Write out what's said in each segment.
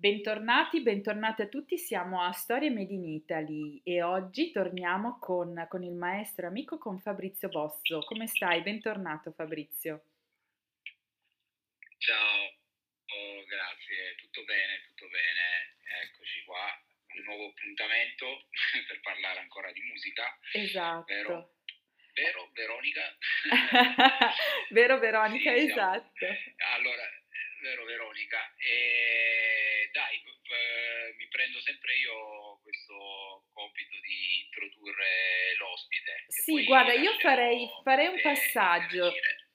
Bentornati, bentornati a tutti, siamo a Storie Made in Italy e oggi torniamo con, con il maestro amico con Fabrizio Bosso. Come stai? Bentornato Fabrizio. Ciao, oh, grazie, tutto bene, tutto bene. Eccoci qua, un nuovo appuntamento per parlare ancora di musica. Esatto. Vero, vero Veronica? vero Veronica, Sì, siamo- esatto. Allora, vero Veronica, e dai, v- mi prendo sempre io questo compito di introdurre l'ospite. Sì, guarda, io farei, farei un passaggio. eh.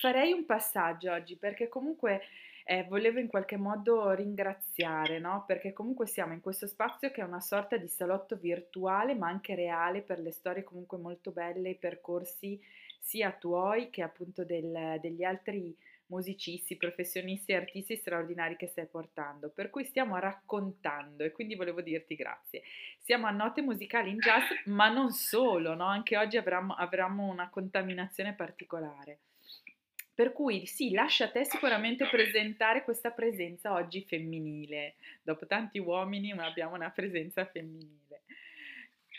Farei un passaggio oggi perché comunque eh, volevo in qualche modo ringraziare, no? Perché comunque siamo in questo spazio che è una sorta di salotto virtuale ma anche reale per le storie comunque molto belle, i percorsi sia tuoi che appunto del- degli altri musicisti, professionisti e artisti straordinari che stai portando. Per cui stiamo raccontando e quindi volevo dirti grazie. Siamo a note musicali in jazz, ma non solo, no? Anche oggi avremo, avremo una contaminazione particolare. Per cui sì, lascia a te sicuramente presentare questa presenza oggi femminile. Dopo tanti uomini, ma abbiamo una presenza femminile.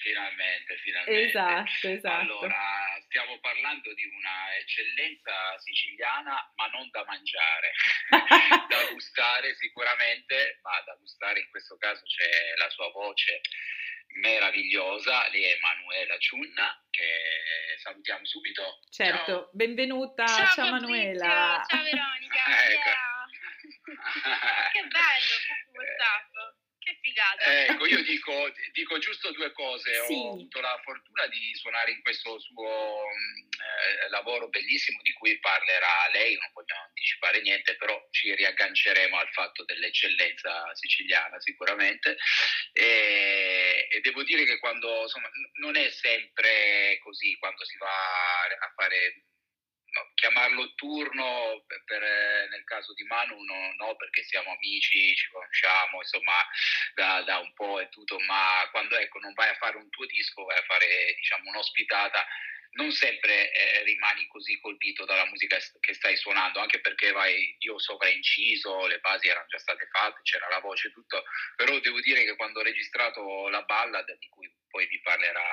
Finalmente, finalmente. Esatto, esatto. Allora, stiamo parlando di una eccellenza siciliana, ma non da mangiare, da gustare sicuramente, ma da gustare in questo caso c'è la sua voce meravigliosa, lei è Emanuela Ciunna, che salutiamo subito. Certo, benvenuta, Ciao, ciao Manuela. ciao Veronica. Ecco. Yeah. Che bello, che WhatsApp. Figata. Ecco, io dico, dico giusto due cose. Sì. Ho avuto la fortuna di suonare in questo suo eh, lavoro bellissimo di cui parlerà lei, non voglio anticipare niente, però ci riagganceremo al fatto dell'eccellenza siciliana sicuramente. E, e devo dire che quando, insomma, non è sempre così, quando si va a fare no, chiamarlo turno per, per, eh, nel caso di Manu no, no, perché siamo amici, ci conosciamo insomma da, da un po' e tutto, ma quando ecco non vai a fare un tuo disco, vai a fare diciamo un'ospitata, non sempre eh, rimani così colpito dalla musica che stai suonando, anche perché vai, io sovrainciso, le basi erano già state fatte, c'era la voce e tutto, però devo dire che quando ho registrato la ballad, di cui poi vi parlerà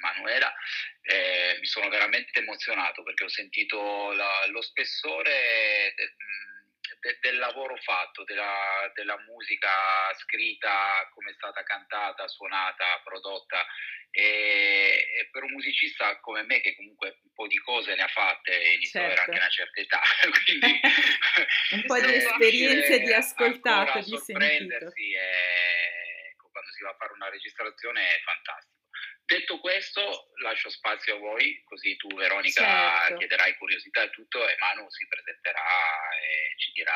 Manuela, eh, mi sono veramente emozionato perché ho sentito la- lo spessore de- de- del lavoro fatto, della, della musica scritta, come è stata cantata, suonata, prodotta. E, e per un musicista come me, che comunque un po' di cose ne ha fatte, inizio Certo. anche una certa età, quindi Un po' di esperienze di ascoltato, di sentito. e, ecco, quando si va a fare una registrazione è fantastico. Detto questo, lascio spazio a voi, così tu Veronica Certo. chiederai curiosità e tutto e Manu si presenterà e ci dirà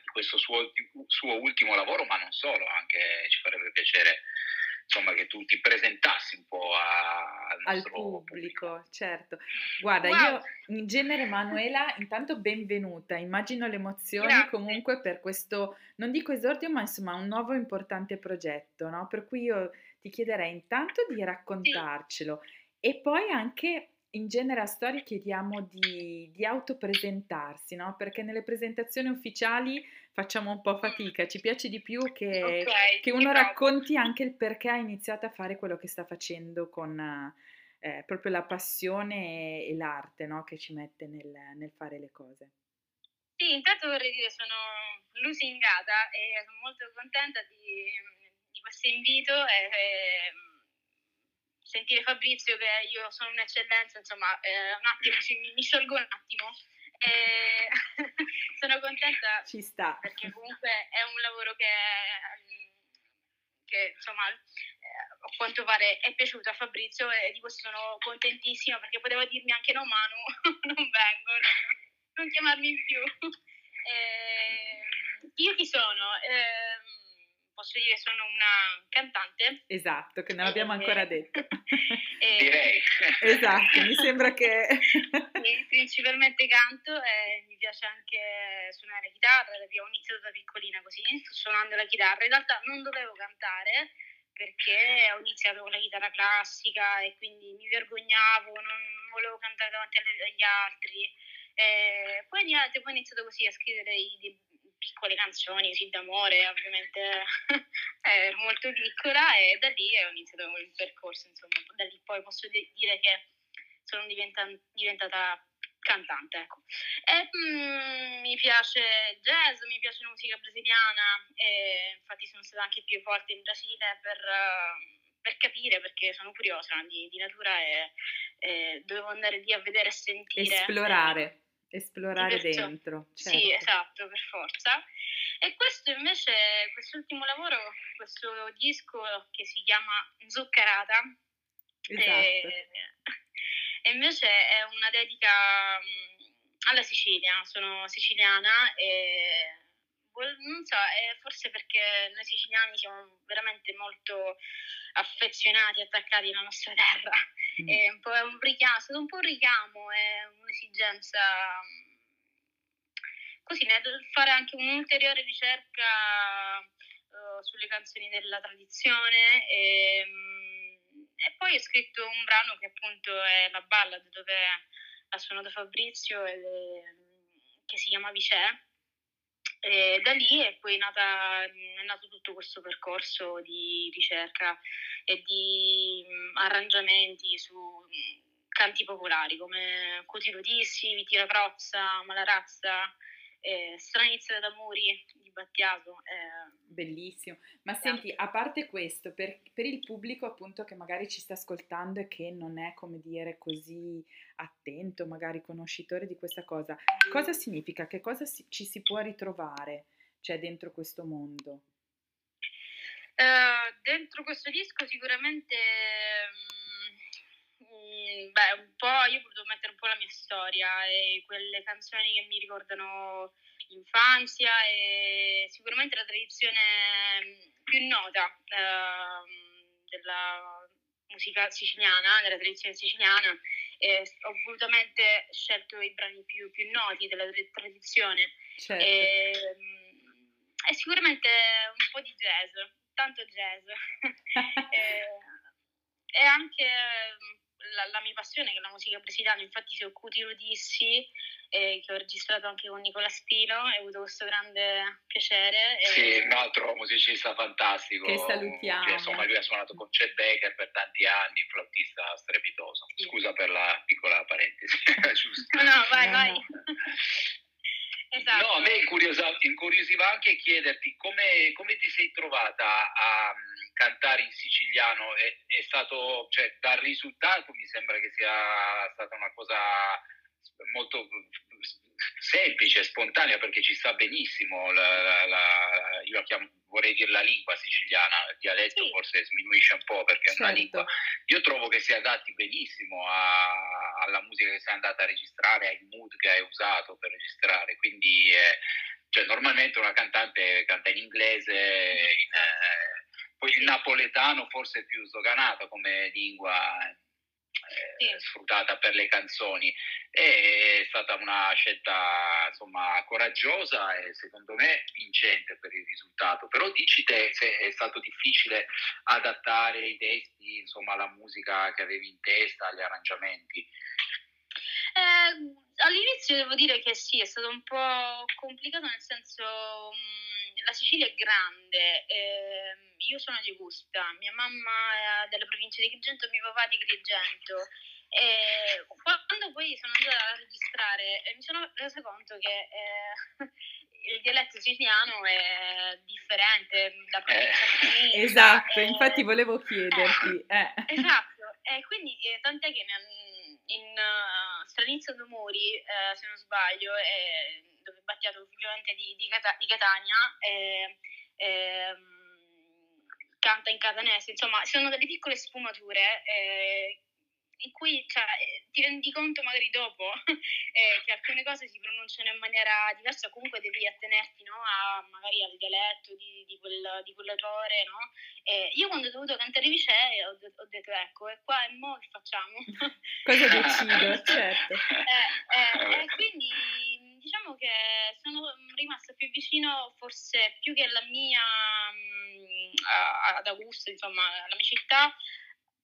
di questo suo, suo ultimo lavoro, ma non solo, anche ci farebbe piacere insomma che tu ti presentassi un po' a- al al nostro pubblico, certo. Guarda, Wow. io in genere, Manuela, intanto benvenuta. Immagino le emozioni Grazie. comunque per questo, non dico esordio, ma insomma un nuovo importante progetto, no? Per cui io ti chiederei intanto di raccontarcelo e poi anche in genere a storie chiediamo di, di autopresentarsi, no? Perché nelle presentazioni ufficiali facciamo un po' fatica, ci piace di più che, Ok, che uno racconti anche il perché ha iniziato a fare quello che sta facendo con eh, proprio la passione e, l'arte no? che ci mette nel, nel fare le cose. Sì, intanto vorrei dire sono lusingata e sono molto contenta di questo invito e, e, sentire Fabrizio che io sono un'eccellenza, insomma, eh, un attimo, mi, mi sciolgo un attimo. E sono contenta Ci sta. perché comunque è un lavoro che, che insomma eh, a quanto pare è piaciuto a Fabrizio e di questo sono contentissima perché poteva dirmi anche no Manu, non vengo, non, non chiamarmi più. Ehm, io chi sono? Ehm, posso dire sono una cantante. Esatto, che non l'abbiamo ancora detto. e- Direi. esatto, mi sembra che... Principalmente canto e mi piace anche suonare chitarra, ho iniziato da piccolina così, sto suonando la chitarra. In realtà non dovevo cantare perché ho iniziato con la chitarra classica e quindi mi vergognavo, non volevo cantare davanti agli altri. E poi niente, poi ho iniziato così a scrivere i, piccole canzoni così d'amore, ovviamente ero molto piccola e da lì ho iniziato il percorso, insomma, da lì poi posso dire che sono diventa- diventata cantante, ecco. E, mm, mi piace jazz, mi piace la musica brasiliana e infatti sono stata anche più volte in Brasile per, per capire perché sono curiosa di, di natura e, e, dovevo andare lì a vedere e sentire. Esplorare. Esplorare dentro. Certo. Sì, esatto, per forza. E questo invece, quest'ultimo lavoro, questo disco che si chiama Zuccherata, esatto. e, e invece è una dedica alla Sicilia, sono siciliana e non so, forse perché noi siciliani siamo veramente molto affezionati, attaccati alla nostra terra. Mm. È, un è un richiamo, è stato un po' un richiamo, è un'esigenza così nel fare anche un'ulteriore ricerca uh, sulle canzoni della tradizione e, e, poi ho scritto un brano che appunto è la ballad dove ha suonato Fabrizio e, che si chiama Vicè e da lì è poi nata, è nato tutto questo percorso di ricerca e di arrangiamenti su canti popolari come Cuti Rodissi, Viti la Crozza, Malarazza, eh, Stranizia d'Amori di Battiato. Eh. Bellissimo. Ma senti, a parte questo, per, per, il pubblico appunto che magari ci sta ascoltando e che non è, come dire, così attento, magari conoscitore di questa cosa, cosa significa? Che cosa si, ci si può ritrovare, cioè, dentro questo mondo? Uh, dentro questo disco sicuramente... Um, beh, un po', io ho voluto mettere un po' la mia storia e quelle canzoni che mi ricordano l'infanzia e sicuramente la tradizione più nota uh, della musica siciliana, della tradizione siciliana e ho volutamente scelto i brani più, più noti della tradizione. Certo. E, e, sicuramente un po' di jazz, tanto jazz. e, e anche la, la, mia passione che è la musica brasiliana, infatti se ho Cuti Rodissi, eh, che ho registrato anche con Nicola Stilo e ho avuto questo grande piacere. E... Sì, un altro musicista fantastico. Che salutiamo. Che, insomma, lui ha suonato con Chet Baker per tanti anni, un flautista strepitoso. Sì. Scusa per la piccola parentesi. no, no, vai, vai. Esatto. No, a me incuriosiva anche chiederti come, come, ti sei trovata a mm, cantare in siciliano. È, è stato, cioè, dal risultato mi sembra che sia stata una cosa molto semplice, spontanea, perché ci sta benissimo, la, la, la, io la chiamo, vorrei dire la lingua siciliana, il dialetto sì. forse sminuisce un po' perché certo. è una certo. lingua, io trovo che si adatti benissimo a, alla musica che sei andata a registrare, ai mood che hai usato per registrare, quindi eh, cioè, normalmente una cantante canta in inglese, in, eh, poi il napoletano forse è più sdoganato come lingua sì. Eh, sfruttata per le canzoni. È stata una scelta insomma coraggiosa e secondo me vincente per il risultato. Però dici te se è stato difficile adattare i testi insomma alla musica che avevi in testa, agli arrangiamenti. Eh, all'inizio devo dire che sì, è stato un po' complicato nel senso mh, la Sicilia è grande, eh, io sono di Augusta, mia mamma è della provincia di Agrigento, mio papà di Agrigento. E quando poi sono andata a registrare eh, mi sono resa conto che eh, il dialetto siciliano è differente da provincia a provincia. Esatto, e, infatti volevo chiederti. Eh. Esatto, e quindi eh, tant'è che in uh, Stranizio d'Umori, uh, se non sbaglio, eh, dove è battiato ufficialmente di, di, Cata- di Catania, eh, eh, canta in catanese, insomma, sono delle piccole sfumature eh, in cui cioè, ti rendi conto magari dopo eh, che alcune cose si pronunciano in maniera diversa, comunque devi attenerti no, a, magari al dialetto di, di, quel, di quell'errore. No? Eh, io quando ho dovuto cantare Vicè ho, ho detto ecco, e qua e mo che facciamo? Cosa decido, certo. Eh, eh, e quindi diciamo che sono rimasta più vicino forse più che alla mia, mh, mm, ad Augusto, insomma, alla mia città,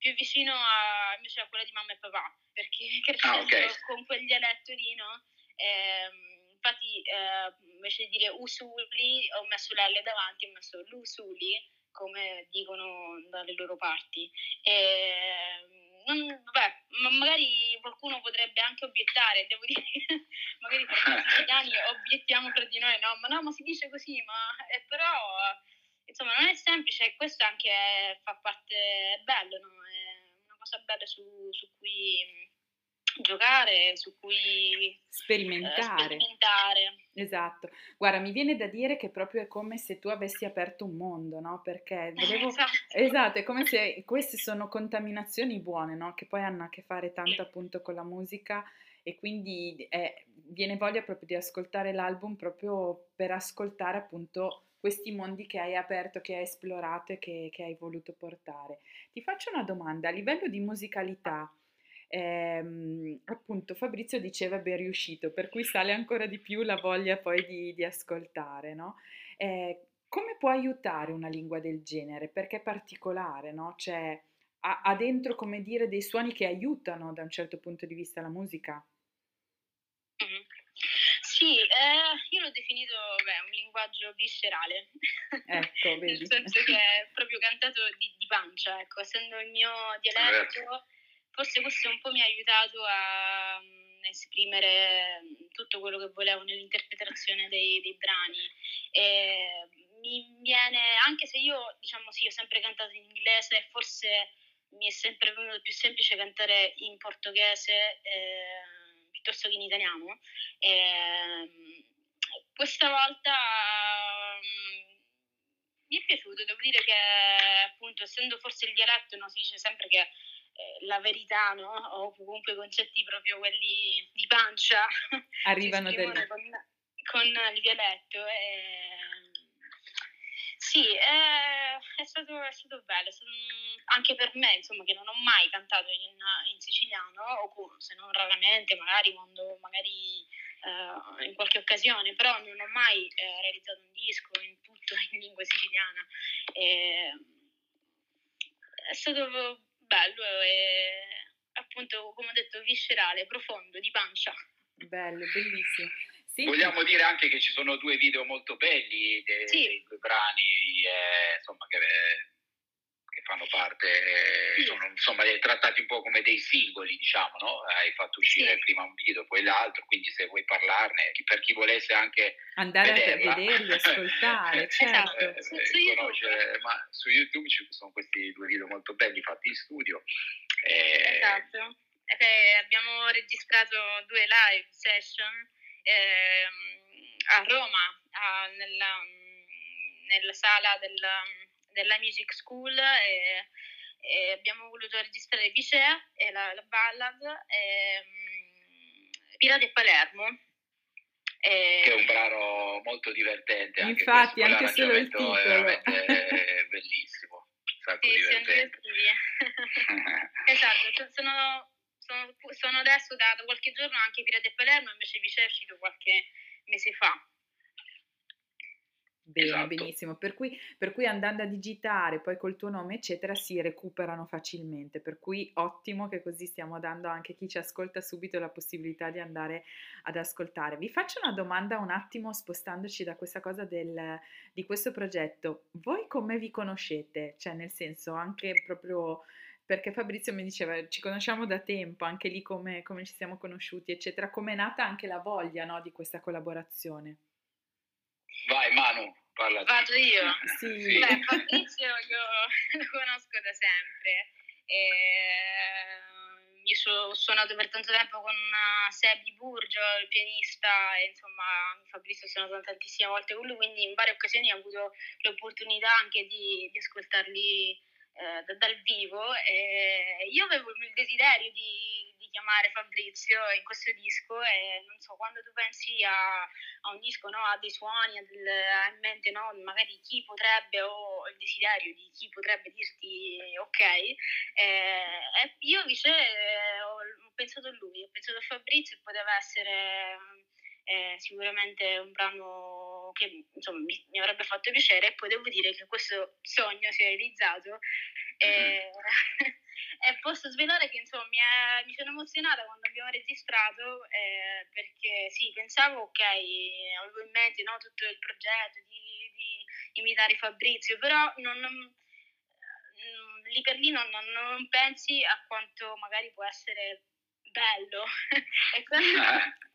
più vicino a, invece a quella di mamma e papà, perché crescendo ah, okay. con quel dialetto lì, no? Ehm, infatti eh, invece di dire usuli ho messo l'L davanti, ho messo l'usuli, come dicono dalle loro parti. E, non, vabbè, ma magari qualcuno potrebbe anche obiettare, devo dire, magari per noi italiani obiettiamo per di noi, no, ma no, ma si dice così, ma eh, però insomma non è semplice e questo anche fa parte, è bello, no? Cosa bella su, su cui giocare, su cui sperimentare. Eh, sperimentare. Esatto. Guarda, mi viene da dire che proprio è come se tu avessi aperto un mondo, no? Perché volevo... esatto. esatto, è come se queste sono contaminazioni buone, no? Che poi hanno a che fare tanto appunto con la musica e quindi è, viene voglia proprio di ascoltare l'album proprio per ascoltare appunto questi mondi che hai aperto, che hai esplorato e che, che hai voluto portare. Ti faccio una domanda, a livello di musicalità, ehm, appunto Fabrizio diceva ben riuscito, per cui sale ancora di più la voglia poi di, di ascoltare, no? Eh, come può aiutare una lingua del genere? Perché è particolare, no? Cioè, ha, ha, dentro, come dire, dei suoni che aiutano da un certo punto di vista la musica? Sì, eh, io l'ho definito beh, un linguaggio viscerale, ecco, nel senso che è proprio cantato di, di pancia, ecco, essendo il mio dialetto forse questo un po' mi ha aiutato a um, esprimere mm, tutto quello che volevo nell'interpretazione dei, dei brani. E mi viene, anche se io, diciamo sì, ho sempre cantato in inglese, forse mi è sempre venuto più semplice cantare in portoghese eh, piuttosto che in italiano. E, questa volta um, mi è piaciuto, devo dire che appunto essendo forse il dialetto, no, si dice sempre che eh, la verità, no? o comunque concetti proprio quelli di pancia, arrivano da con, con, il dialetto. E... Sì, è, è, stato, è, stato, bello, è stato, anche per me, insomma, che non ho mai cantato in, in siciliano, o se non raramente, magari quando magari uh, in qualche occasione, però non ho mai eh, realizzato un disco in tutto in lingua siciliana. E, è stato bello e appunto, come ho detto, viscerale, profondo, di pancia. Bello, bellissimo. Sì. Vogliamo dire anche che ci sono due video molto belli dei, sì. dei due brani, eh, insomma, che fanno parte, sì. sono insomma trattati un po' come dei singoli, diciamo, no? Hai fatto uscire prima un video, poi l'altro, quindi se vuoi parlarne, per chi volesse anche andare vederla, a vederli, ascoltare, certo. eh, su, su YouTube. ma su YouTube ci sono questi due video molto belli fatti in studio. Eh, esatto. Eh, abbiamo registrato due live session eh, a Roma, a, nella, nella sala della della Music School e, e abbiamo voluto registrare Vicea e la, la ballad e, um, Pirati e Palermo. E... Che è un brano molto divertente. Anche Infatti, anche solo il titolo. È veramente bellissimo. Sì, divertente. esatto, sono, sono, sono, adesso da, da, qualche giorno anche Pirati e Palermo, invece Vicea è uscito qualche mese fa. Bene, esatto. benissimo. Per cui, per cui, andando a digitare poi col tuo nome, eccetera, si recuperano facilmente. Per cui ottimo che così stiamo dando anche a chi ci ascolta subito la possibilità di andare ad ascoltare. Vi faccio una domanda un attimo spostandoci da questa cosa del, di questo progetto. Voi come vi conoscete? Cioè, nel senso, anche proprio perché Fabrizio mi diceva ci conosciamo da tempo, anche lì come, come ci siamo conosciuti, eccetera. Come è nata anche la voglia no, di questa collaborazione? Vai Manu, parla. Vado io. Sì. Beh, Fabrizio io lo conosco da sempre. E, io ho suonato per tanto tempo con uh, Sebi Burgio, il pianista, e insomma Fabrizio ho suonato tantissime volte con lui, quindi in varie occasioni ho avuto l'opportunità anche di, di ascoltarli eh, dal vivo. E io avevo il desiderio di chiamare Fabrizio in questo disco e non so, quando tu pensi a, a un disco, no, a dei suoni, a, del, a in mente no, magari chi potrebbe o il desiderio di chi potrebbe dirti ok, eh, io invece eh, ho, ho, pensato a lui, ho pensato a Fabrizio che poteva essere eh, sicuramente un brano che insomma, mi, mi, avrebbe fatto piacere e poi devo dire che questo sogno si è realizzato. Mm-hmm. e posso svelare che insomma mi, è, mi sono emozionata quando abbiamo registrato eh, perché sì, pensavo ok, avevo in mente no, tutto il progetto di, di imitare Fabrizio, però non, non, mm, lì per lì non, non, pensi a quanto magari può essere bello. e quando, eh,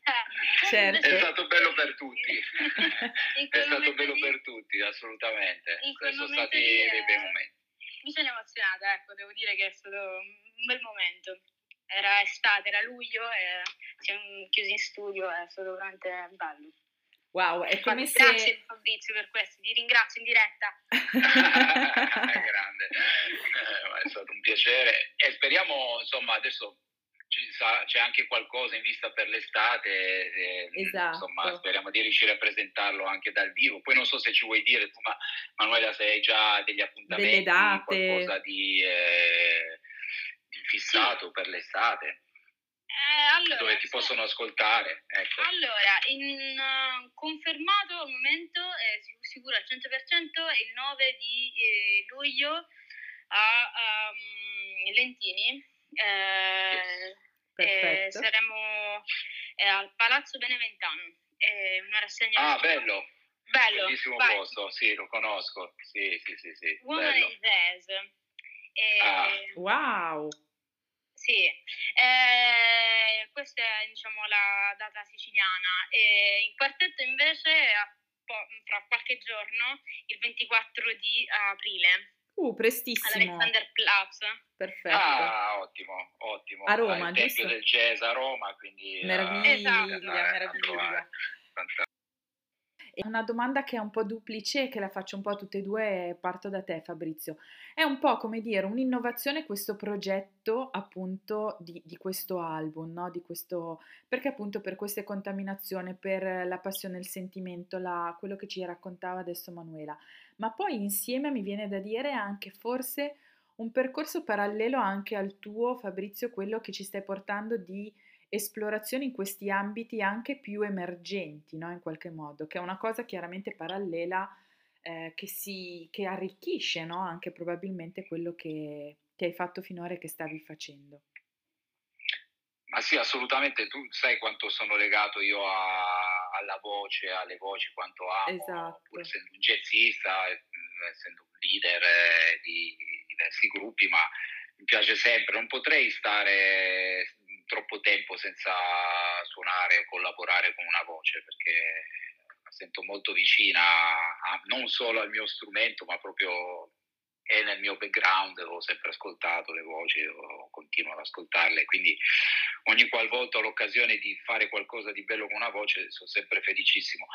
certo. È stato bello per tutti, è stato bello lì, per tutti, assolutamente. Sono stati dei bei momenti mi sono emozionata, ecco, devo dire che è stato un bel momento. Era estate, era luglio e siamo chiusi in studio, è stato veramente bello. Wow, è come Infatti, se... Grazie Fabrizio per questo, ti ringrazio in diretta. Grande, è stato un piacere e speriamo, insomma, adesso c'è anche qualcosa in vista per l'estate, e, esatto. insomma speriamo di riuscire a presentarlo anche dal vivo. Poi non so se ci vuoi dire tu, ma Manuela, se hai già degli appuntamenti, Delle date. qualcosa di, eh, di fissato sì. per l'estate. Eh, allora, dove ti possono ascoltare. Ecco. Allora, in, uh, confermato al momento, è sicuro al 100%, il 9 di eh, luglio a um, Lentini. Eh, eh, saremo eh, al Palazzo Beneventano, eh, una rassegna. Ah, bello! Bello, bellissimo vai. posto, sì, lo conosco. Sì, sì, sì, sì. Woman in Jazz. Ah. Wow! Sì, eh, questa è diciamo, la data siciliana. E in quartetto invece fra qualche giorno, il 24 di aprile. Uh, prestissimo. All'Alexanderplatz. Perfetto. Ah, ottimo, ottimo. A Roma, il giusto? Tempio del jazz a Roma, quindi... Meraviglia, esatto. meraviglia. È una domanda che è un po' duplice, che la faccio un po' a tutte e due, parto da te Fabrizio. È un po' come dire un'innovazione questo progetto appunto di, di questo album, no? di questo, perché appunto per queste contaminazioni, per la passione, il sentimento, la, quello che ci raccontava adesso Manuela, ma poi insieme mi viene da dire anche forse un percorso parallelo anche al tuo Fabrizio, quello che ci stai portando di esplorazione in questi ambiti anche più emergenti, no? in qualche modo, che è una cosa chiaramente parallela eh, che, si, che arricchisce no? anche probabilmente quello che, che hai fatto finora e che stavi facendo. Ma sì, assolutamente, tu sai quanto sono legato io a, alla voce, alle voci, quanto amo, esatto. pur essendo un jazzista, essendo un leader eh, di diversi gruppi, ma mi piace sempre, non potrei stare troppo tempo senza suonare o collaborare con una voce perché la sento molto vicina a, non solo al mio strumento ma proprio è nel mio background, ho sempre ascoltato le voci, continuo ad ascoltarle, quindi ogni qualvolta ho l'occasione di fare qualcosa di bello con una voce sono sempre felicissimo.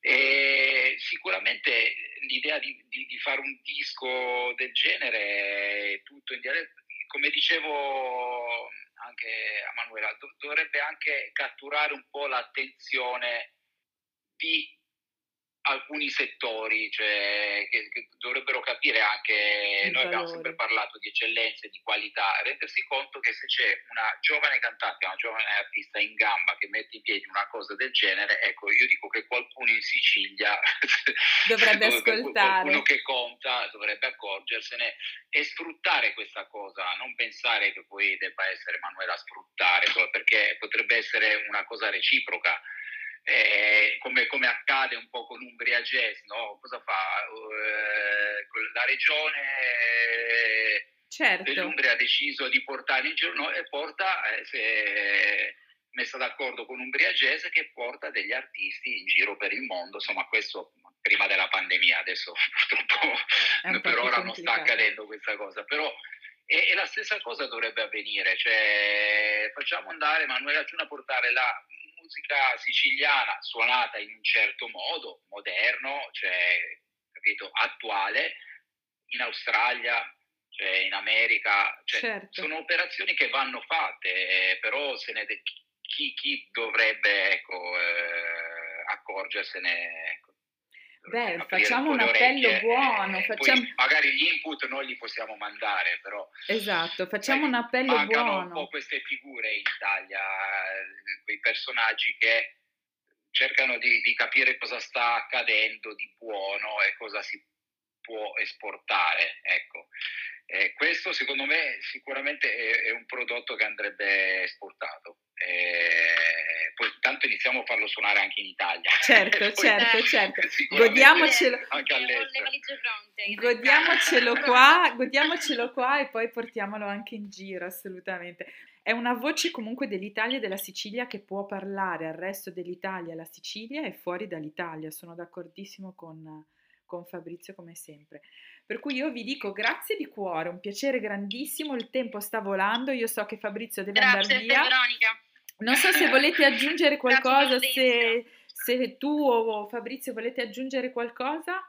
E sicuramente l'idea di, di, di fare un disco del genere è tutto in dialetto, come dicevo anche a Manuela, dovrebbe anche catturare un po' l'attenzione di alcuni settori, cioè, che, che, dovrebbero capire anche, Il noi valore. abbiamo sempre parlato di eccellenza e di qualità, rendersi conto che se c'è una giovane cantante, una giovane artista in gamba che mette in piedi una cosa del genere, ecco, io dico che qualcuno in Sicilia dovrebbe ascoltare. Qualcuno che conta dovrebbe accorgersene e sfruttare questa cosa, non pensare che poi debba essere Manuela a sfruttare, perché potrebbe essere una cosa reciproca eh, come, come, accade un po' con Umbria Jazz, no? Cosa fa? Eh, la regione certo. dell'Umbria ha deciso di portare in giro no? e porta, eh, si è messa d'accordo con Umbria Jazz che porta degli artisti in giro per il mondo, insomma questo prima della pandemia, adesso purtroppo per ora non sta accadendo questa cosa, però e, e, la stessa cosa dovrebbe avvenire, cioè facciamo andare Manuela Ciuna a portare la musica siciliana suonata in un certo modo, moderno, cioè, capito, attuale, in Australia, cioè in America, cioè, certo. sono operazioni che vanno fatte, eh, però se ne de- chi, chi, dovrebbe ecco, eh, accorgersene ecco, Beh, facciamo un appello orecchie, buono. Facciamo... magari gli input noi li possiamo mandare, però... Esatto, facciamo sai, un appello buono. un po' queste figure in Italia, quei personaggi che cercano di, di capire cosa sta accadendo di buono e cosa si può esportare, ecco. Eh, questo secondo me sicuramente è, è, un prodotto che andrebbe esportato. Eh, poi tanto iniziamo a farlo suonare anche in Italia. Certo, certo, certo. Godiamocelo. Anche all'estero. Godiamocelo qua, godiamocelo qua e poi portiamolo anche in giro, assolutamente. È una voce comunque dell'Italia e della Sicilia che può parlare al resto dell'Italia, la Sicilia e fuori dall'Italia. Sono d'accordissimo con, con Fabrizio come sempre. Per cui io vi dico grazie di cuore, un piacere grandissimo, il tempo sta volando, io so che Fabrizio deve grazie andare via. Veronica. Non so se volete aggiungere qualcosa, se, se tu o Fabrizio volete aggiungere qualcosa.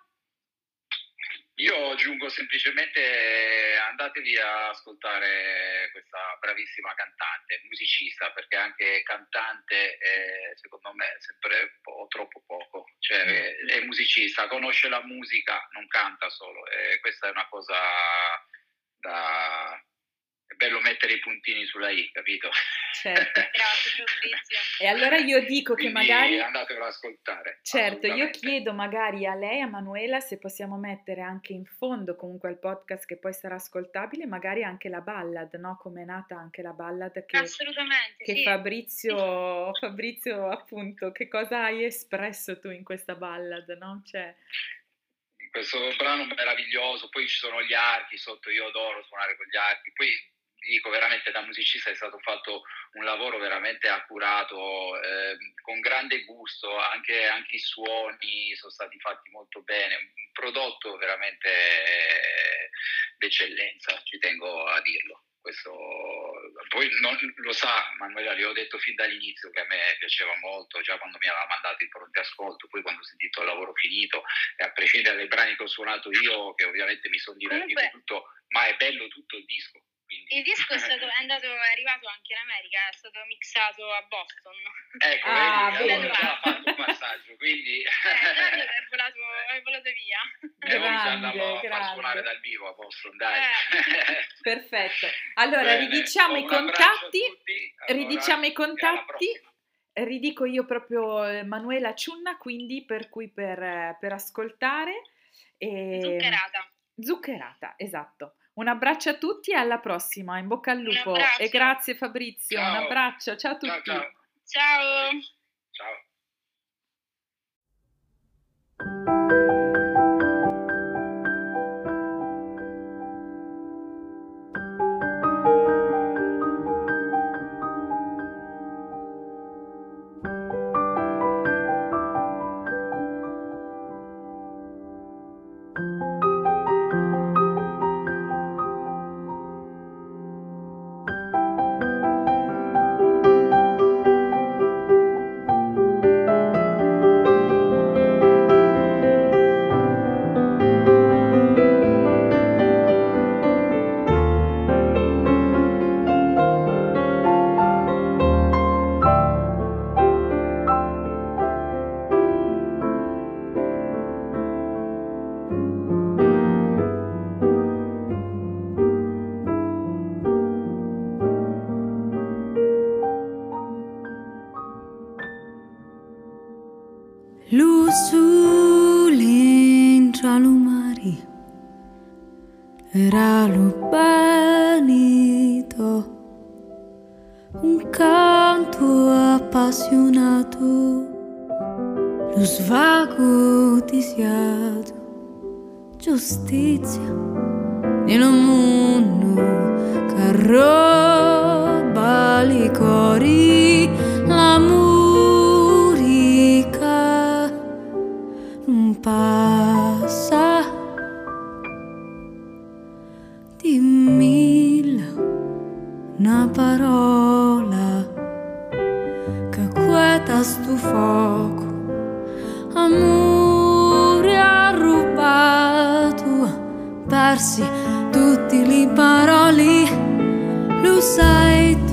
Io aggiungo semplicemente eh, andatevi a ascoltare questa bravissima cantante, musicista, perché anche cantante è, secondo me è sempre un po' troppo poco, cioè è, è musicista, conosce la musica, non canta solo. E questa è una cosa da, è bello mettere i puntini sulla I, capito? Certo. Grazie Fabrizio. E allora io dico Quindi che magari... andatelo ad ascoltare. Certo, io chiedo magari a lei, a Manuela, se possiamo mettere anche in fondo comunque al podcast che poi sarà ascoltabile, magari anche la ballad, no? Come è nata anche la ballad che, Assolutamente, che sì. Fabrizio, Fabrizio, appunto, che cosa hai espresso tu in questa ballad, no? Cioè, questo brano meraviglioso, poi ci sono gli archi sotto, io adoro suonare con gli archi, poi dico veramente da musicista è stato fatto un lavoro veramente accurato, eh, con grande gusto, anche, anche, i suoni sono stati fatti molto bene, un prodotto veramente eh, d'eccellenza, ci tengo a dirlo. Questo, poi non, lo sa Manuela, le ho detto fin dall'inizio che a me piaceva molto, già quando mi aveva mandato il pronto ascolto, poi quando ho sentito il lavoro finito e a prescindere dai brani che ho suonato io, che ovviamente mi sono divertito Comunque, tutto, ma è bello tutto il disco. Quindi. Il disco è, stato, è, andato, è arrivato anche in America, è stato mixato a Boston. Ecco, Ah, vedi, bene. avevo già fatto un passaggio, quindi Eh, è volato, è volato via. e oggi Grande, andiamo a far grande. suonare dal vivo a Boston, dai. Eh. perfetto. Allora, Bene, ridiciamo i contatti, allora, ridiciamo i contatti. Ridico io proprio eh, Manuela Ciunna, quindi per cui per, eh, per ascoltare. E... Zuccherata. Zuccherata, esatto. Un abbraccio a tutti e alla prossima. In bocca al lupo. E grazie Fabrizio. Un Ciao. abbraccio. Ciao a Ciao, tutti. ciao. Ciao. Ciao. Persi tutti le parole lo sai tu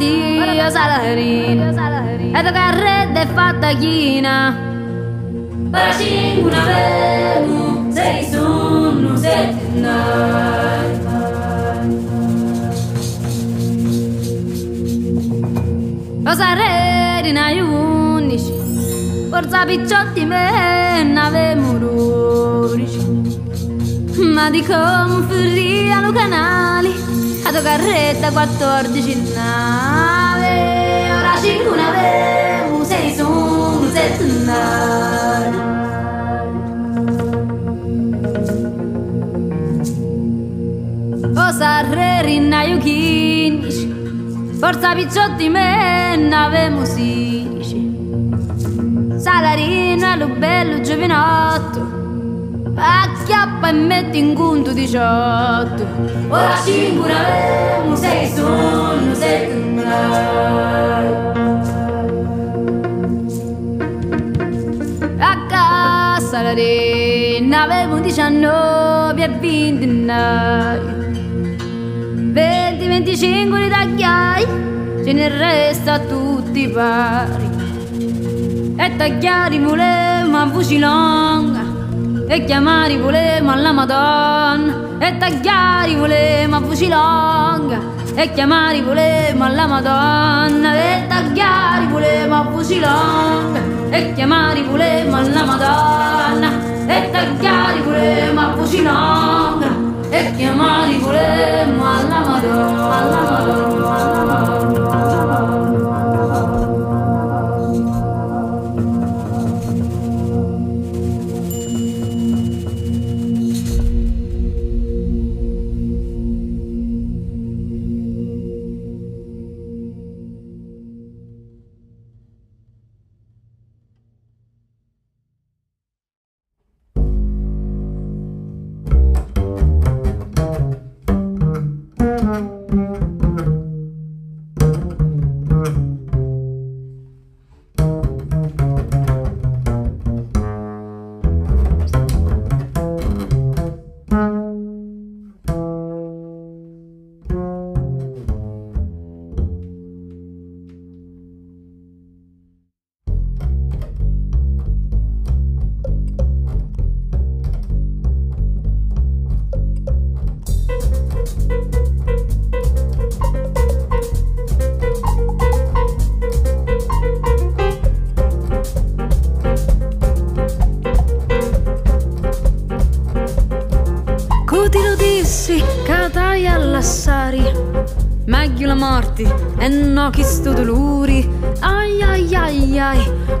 Dio salarina E tocca a redda e fatta china ne abbiamo, sei sono sette Cosa redi na undici Forza picciotti me ne avemo dodici Ma di conferiano canali A tua carretta 14 nave. Ora 5 ne avevo, 6 sono, 7 navi Cosa rerinnaio 15 Forza picciotti me avemo 16 Salarina, lo bello giovinotto Acchiappa e metti in conto 18 Ora 5 ne avevo, 6 sono, 7 A casa la ne avevo 19 e 20 20, 25 li tagliai, ce ne resta tutti pari. E tagliare volevamo a voce longa, e chiamare volevamo alla Madonna. E tagliare volevamo a voce e chiamare volevamo alla Madonna. E tagliare volevamo a voce e chiamare volevamo alla Madonna. E tagliare volevamo a voce e chiamare volemo alla Madonna, alla Madonna, alla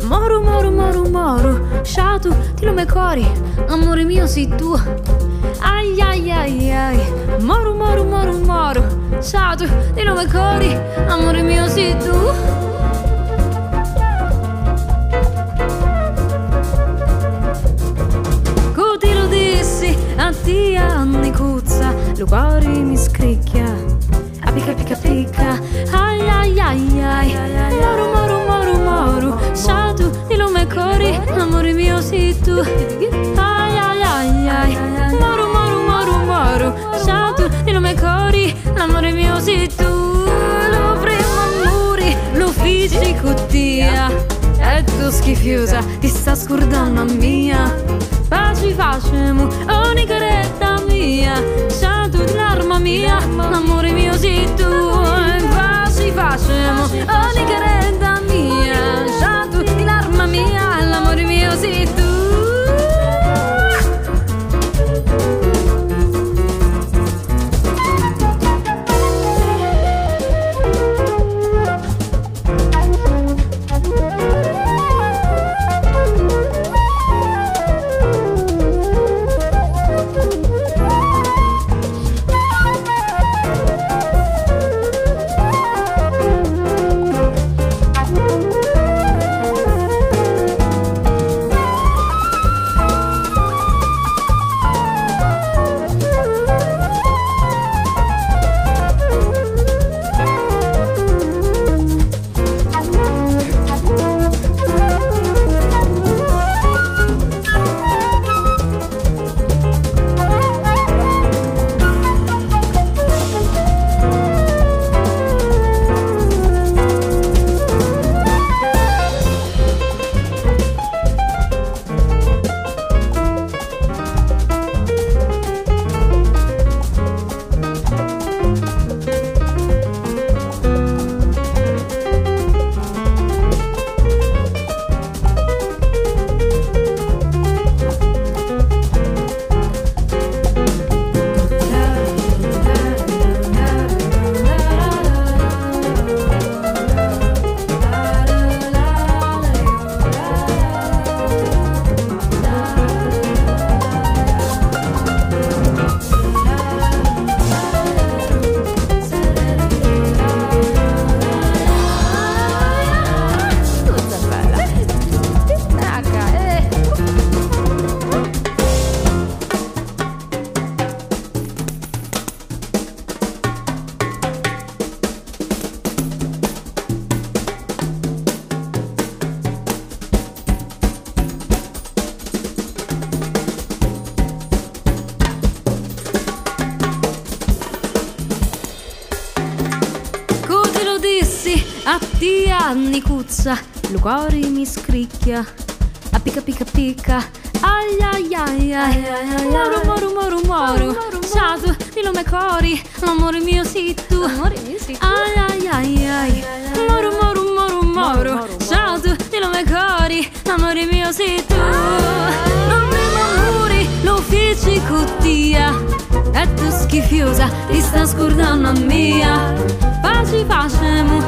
ai Moro moro moro moro Sciatu ti lo me cori Amore mio sei tu. Ai ai ai ai. Moro moro moro moro Sciatu ti lo me cori Amore mio sei tu. Cuti lo dissi a te anni cuzza Lo cuore mi scricchia. A picca picca picca Ai ai ai ai. Moro Sciatu cori Amore mio sei tu. Ai ai ai ai. Moro moro moro moro Sciatu di lume cori Amore mio sei tu. Lo primo muri L'ufficio cottia E tu schifiosa Ti sta scordando mia. Paci facemo ogni caretta mia. Sciatu l'arma mia Amore mio sei tu. Paci facemo ogni caretta mia Sciatu l'arma mia L'amore mio sei tu lo cuore mi scricchia, a picca picca picca, ai ai ai. Ai, moro moro moro moro, ciao, di nome cori, l'amore mio sei tu, ai ai ai ai, moro moro moro moro, ciao, di nome cori, l'amore mio sei tu, non mi muri, l'uffici cuttia, e tu schifiosa, ti sta scordando a mia, pace facemu,